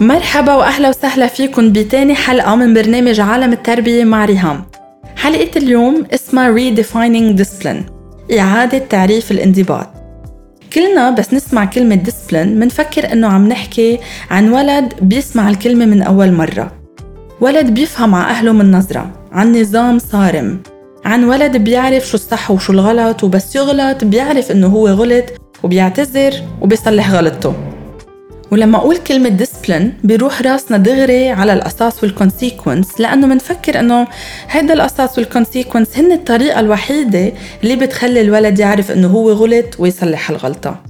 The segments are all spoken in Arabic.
مرحبا وأهلا وسهلا فيكم بتاني حلقة من برنامج عالم التربية مع ريهام. حلقة اليوم اسمها Redefining Discipline إعادة تعريف الانضباط. كلنا بس نسمع كلمة ديسبلين منفكر إنه عم نحكي عن ولد بيسمع الكلمة من أول مرة. ولد بيفهم على أهله من نظرة عن نظام صارم. عن ولد بيعرف شو الصح وشو الغلط وبس يغلط بيعرف إنه هو غلط وبيعتذر وبيصلح غلطته. ولما أقول كلمة discipline بيروح راسنا دغري على القصاص وال consequence لأنه منفكر إنه هيدا القصاص وال consequence هن الطريقة الوحيدة اللي بتخلي الولد يعرف إنه هو غلط ويصلح الغلطة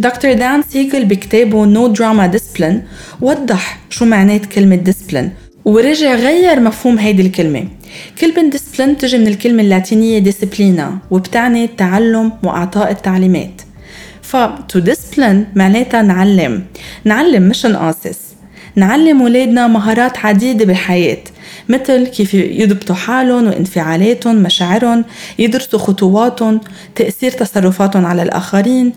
دكتور دان سيجل بكتابه No-Drama Discipline وضح شو معنات كلمة ديسبلين ورجع غير مفهوم هيدي الكلمة. كلمة discipline تجي من الكلمة اللاتينية disciplina وبتعني تعلم وإعطاء التعليمات. ف discipline معناتها نعلم. نعلم مش نقاصص نعلم ولادنا مهارات عديدة بالحياة مثل كيف يضبطوا حالهم وانفعالاتهم مشاعرهم يدرسوا خطواتهم تأثير تصرفاتهم على الآخرين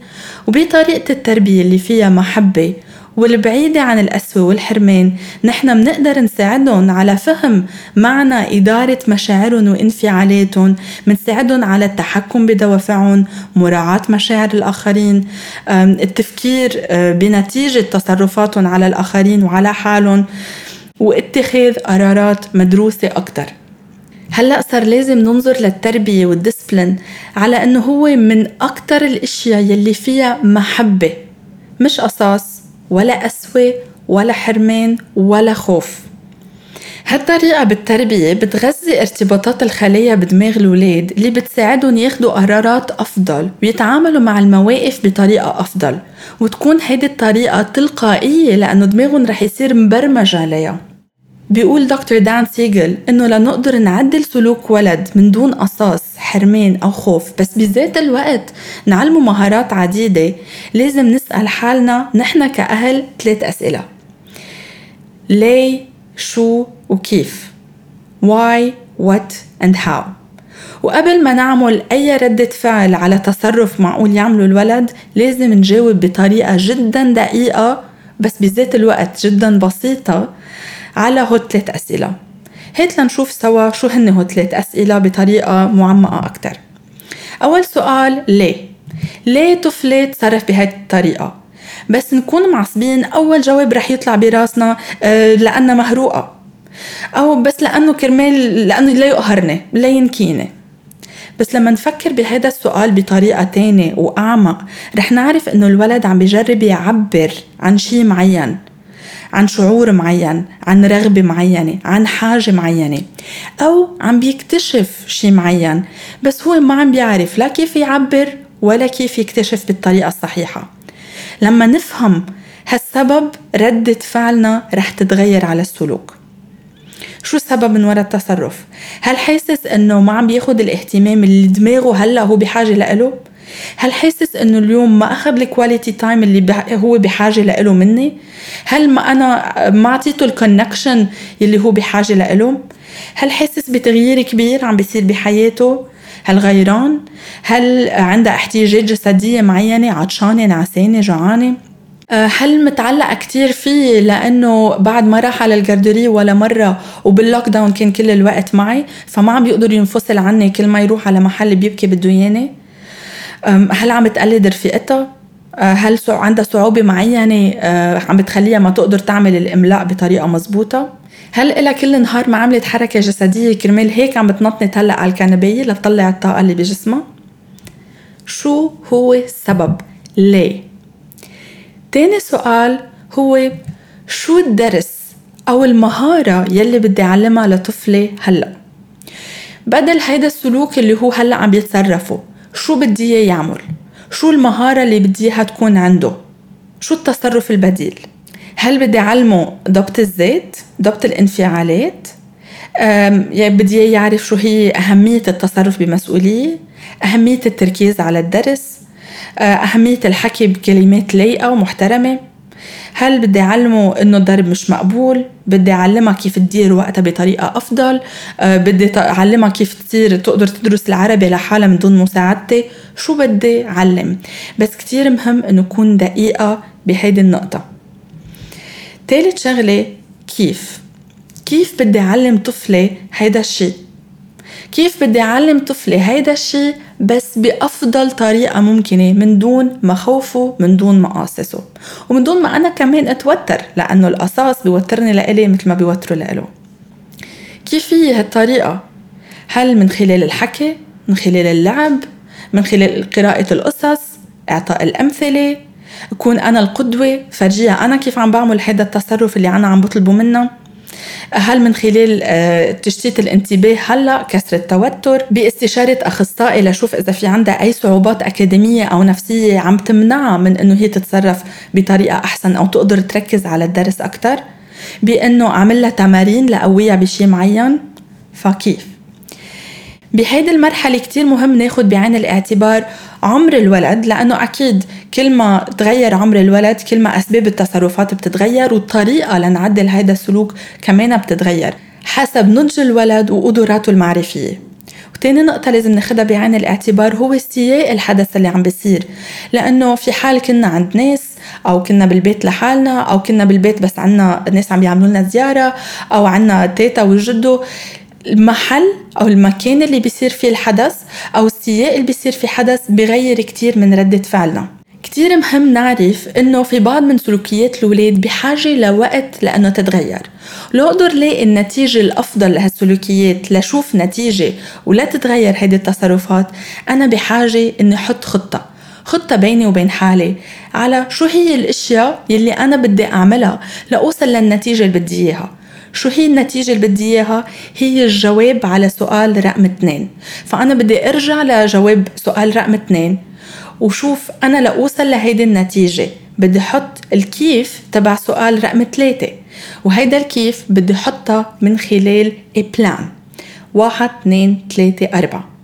وبطريقة التربية اللي فيها محبة والبعيدة عن القسوة والحرمان نحن منقدر نساعدهم على فهم معنى إدارة مشاعرهم وانفعالاتهم. منساعدهم على التحكم بدوافعهم مراعاة مشاعر الآخرين التفكير آه، بنتيجة تصرفاتهم على الآخرين وعلى حالهم واتخاذ قرارات مدروسة أكثر هلأ صار لازم ننظر للتربية والديسبلين على إنه هو من أكثر الأشياء يلي فيها محبة مش قصاص. ولا قسوة ولا حرمان ولا خوف. هالطريقة بالتربية بتغذي ارتباطات الخلايا بدماغ الولاد اللي بتساعدهم ياخدوا قرارات أفضل ويتعاملوا مع المواقف بطريقة أفضل. وتكون هيدي الطريقة تلقائية لأنه دماغهم رح يصير مبرمج عليها. بيقول دكتور دان سيجل إنه لنقدر نعدل سلوك ولد من دون قصاص. حرمان أو خوف. بس بذات الوقت نعلمه مهارات عديدة. لازم نسأل حالنا نحن كأهل ثلاث أسئلة. ليه شو وكيف؟ why what and how. وقبل ما نعمل أي ردة فعل على تصرف معقول يعمله الولد لازم نجاوب بطريقة جدا دقيقة بس بذات الوقت جدا بسيطة على هو ثلاث أسئلة. هات لنشوف سوا شو هن هو ثلاث أسئلة بطريقة معمقة أكتر أول سؤال ليه؟ ليه طفلة تصرف بهذه الطريقة؟ بس نكون معصبين أول جواب رح يطلع براسنا آه لأنها مهروقة أو بس لأنه كرمال لأنه لا يقهرني لا ينكيني بس لما نفكر بهذا السؤال بطريقة تانية وأعمق رح نعرف إنه الولد عم بيجرب يعبر عن شي معين عن شعور معين عن رغبة معينة عن حاجة معينة أو عم بيكتشف شي معين بس هو ما عم بيعرف لا كيف يعبر ولا كيف يكتشف بالطريقة الصحيحة لما نفهم هالسبب ردة فعلنا رح تتغير على السلوك شو السبب من وراء التصرف؟ هل حاسس إنه ما عم بياخد الاهتمام اللي دماغه هلأ هو بحاجة لإله؟ هل حاسس إنه اليوم ما أخذ ال quality time اللي هو بحاجة له مني؟ هل ما أنا ما أعطيته ال connection اللي هو بحاجة له هل حاسس بتغيير كبير عم بيصير بحياته؟ هل غيران؟ هل عندها احتياجات جسدية معينة؟ عطشانة نعسانة جوعانة؟ آه، هل متعلق كتير فيه لأنه بعد ما راح على الجردري ولا مرة وباللوك داون كان كل الوقت معي فما عم بيقدر ينفصل عني كل ما يروح على محل بيبكي بده ياني هل عم تقلد رفيقتها أه، هل عندها صعوبة معينة أه، عم بتخليها ما تقدر تعمل الإملاء بطريقة مزبوطة هل إلها كل نهار ما عملت حركة جسدية كرمال هيك عم بتنطنط هلأ على الكنبية لتطلع الطاقة اللي بجسمها؟ شو هو السبب؟ ليه؟ تاني سؤال هو شو الدرس أو المهارة يلي بدي أعلمها لطفلي هلأ؟ بدل هيدا السلوك اللي هو هلأ عم يتصرفه شو بدي إياه يعمل؟ شو المهارة اللي بدي إياها تكون عنده؟ شو التصرف البديل؟ هل بدي أعلمه ضبط الذات ضبط الانفعالات؟ يعني بدي يعرف شو هي أهمية التصرف بمسؤولية؟ أهمية التركيز على الدرس؟ أه، أهمية الحكي بكلمات لايقة ومحترمة؟ هل بدي أعلمه إنه الضرب مش مقبول؟ بدي أعلمها كيف تدير وقتها بطريقة أفضل؟ أه بدي أعلمها كيف تصير تقدر تدرس العربي لحالها من دون مساعدتي؟ شو بدي أعلم؟ بس كتير مهم إنه أكون دقيقة بهيدي النقطة. تالت شغلة كيف؟ كيف بدي أعلم طفلي هيدا الشي؟ كيف بدي أعلم طفلي هيدا الشي؟ بس بأفضل طريقة ممكنة من دون ما خوفه من دون ما قاصصه ومن دون ما أنا كمان أتوتر لأنه القصاص بيوترني لإلي مثل ما بيوتره لإله كيف هي هالطريقة؟ هل من خلال الحكي؟ من خلال اللعب؟ من خلال قراءة القصص؟ إعطاء الأمثلة؟ أكون أنا القدوة فرجيها أنا كيف عم بعمل هذا التصرف اللي أنا عم بطلبه منها هل من خلال آه، تشتيت الانتباه هلا كسر التوتر باستشارة أخصائي لشوف إذا في عندها أي صعوبات أكاديمية أو نفسية عم تمنعها من إنه هي تتصرف بطريقة أحسن أو تقدر تركز على الدرس أكثر بإنه أعمل لها تمارين لقويها بشيء معين؟ فكيف؟ بهيدي المرحلة كتير مهم ناخد بعين الاعتبار عمر الولد لأنه أكيد كل ما تغير عمر الولد كل ما أسباب التصرفات بتتغير والطريقة لنعدل هذا السلوك كمان بتتغير حسب نضج الولد وقدراته المعرفية. وتاني نقطة لازم ناخدها بعين الاعتبار هو سياق الحدث اللي عم بيصير. لأنه في حال كنا عند ناس أو كنا بالبيت لحالنا أو كنا بالبيت بس عنا ناس عم بيعملوا لنا زيارة أو عنا تيتا وجدو المحل أو المكان اللي بيصير فيه الحدث أو السياق اللي بيصير فيه حدث بغير كتير من ردة فعلنا. كتير مهم نعرف إنه في بعض من سلوكيات الاولاد بحاجة لوقت لأنه تتغير. لو أقدر لاقي النتيجة الأفضل لهالسلوكيات لشوف نتيجة ولا تتغير هيدي التصرفات. أنا بحاجة إني أحط خطة خطة بيني وبين حالي على شو هي الأشياء يلي أنا بدي أعملها لأوصل للنتيجة اللي بدي إياها. شو هي النتيجة اللي بدي إياها؟ هي الجواب على سؤال رقم اثنين. فأنا بدي أرجع لجواب سؤال رقم اثنين وشوف أنا لأوصل لهيدي النتيجة. بدي حط الكيف تبع سؤال رقم ثلاثة. وهيدا الكيف بدي حطها من خلال plan واحد اثنين ثلاثة أربعة.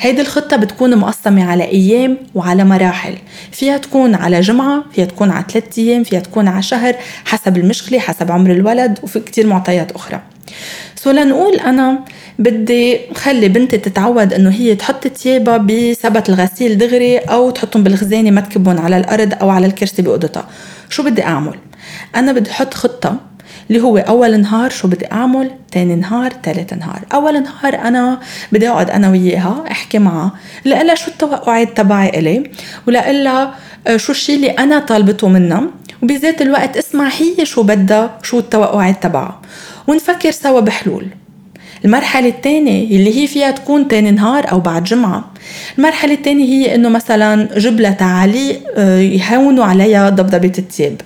هيدي الخطة بتكون مقسمة على أيام وعلى مراحل. فيها تكون على جمعة فيها تكون على ثلاثة أيام فيها تكون على شهر حسب المشكلة حسب عمر الولد وفي كتير معطيات أخرى. so لنقول أنا بدي خلي بنتي تتعود إنه هي تحط تيابها بسبت الغسيل دغري أو تحطهم بالخزانة ما تكبهم على الأرض أو على الكرسي بأوضتها. شو بدي أعمل؟ أنا بدي أحط خطة اللي هو أول نهار شو بدي أعمل تاني نهار تالت نهار. أول نهار أنا بدي أقعد أنا وياها أحكي معها. لها شو التوقعات تبعي إلي ولها آه، شو الشيء اللي أنا طالبته منها. وبذات الوقت اسمع هي شو بدها شو التوقعات تبعها. ونفكر سوا بحلول. المرحلة الثانية اللي هي فيها تكون تاني نهار أو بعد جمعة. المرحلة الثانية هي إنه مثلا جب لها تعاليق آه، يهونوا عليها ضبضبة التياب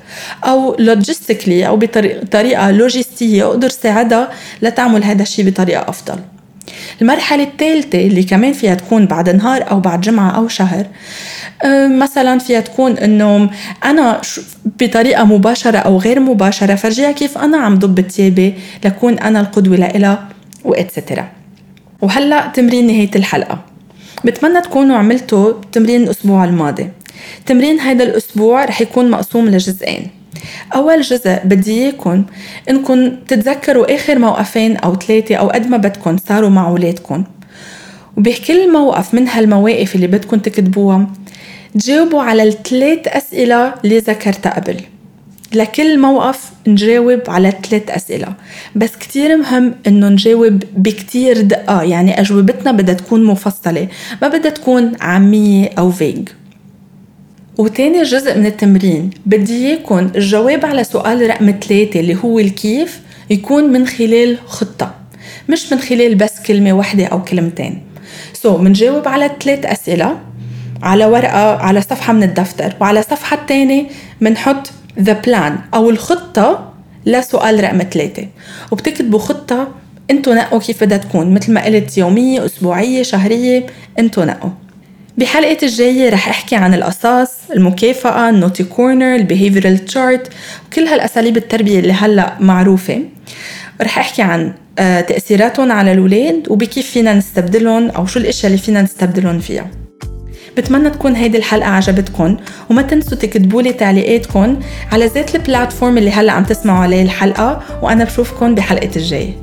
أو لوجيستيكلي أو بطريقة لوجستية أقدر ساعدها لتعمل هذا الشيء بطريقة أفضل. المرحلة الثالثة اللي كمان فيها تكون بعد نهار أو بعد جمعة أو شهر آه، مثلا فيها تكون إنه أنا بطريقة مباشرة أو غير مباشرة فرجيها كيف أنا عم ضب تيابي لكون أنا القدوة لإلها. وإتسترا. وهلأ تمرين نهاية الحلقة. بتمنى تكونوا عملتوا تمرين الأسبوع الماضي. تمرين هذا الأسبوع رح يكون مقسوم لجزئين. أول جزء بدي إياكم إنكم تتذكروا آخر موقفين أو ثلاثة أو قد ما بدكم صاروا مع أولادكم. وبكل موقف من هالمواقف اللي بدكم تكتبوها. تجاوبوا على الثلاث أسئلة اللي ذكرتها قبل. لكل موقف نجاوب على ثلاث أسئلة. بس كتير مهم إنه نجاوب بكتير دقة. يعني أجوبتنا بدها تكون مفصلة ما بدها تكون عامية أو vague وتاني جزء من التمرين بدي اياكم الجواب على سؤال رقم ثلاثة اللي هو الكيف يكون من خلال خطة مش من خلال بس كلمة واحدة أو كلمتين. so so, منجاوب على ثلاث أسئلة على ورقة على صفحة من الدفتر وعلى الصفحة الثانية بنحط the plan أو الخطة لسؤال رقم ثلاثة. وبتكتبوا خطة أنتوا نقوا كيف بدها تكون مثل ما قلت يومية أسبوعية شهرية أنتوا نقوا. بحلقة الجاية رح أحكي عن القصاص المكافأة ال naughty corner ال behavioral chart وكل هالأساليب التربية اللي هلأ معروفة. رح أحكي عن آه، تأثيراتهم على الأولاد وبكيف فينا نستبدلهم أو شو الأشياء اللي فينا نستبدلهم فيها. بتمنى تكون هيدي الحلقة عجبتكم وما تنسوا تكتبوا لي تعليقاتكم على ذات ال platform اللي هلأ عم تسمعوا عليه الحلقة وأنا بشوفكم بحلقة الجاي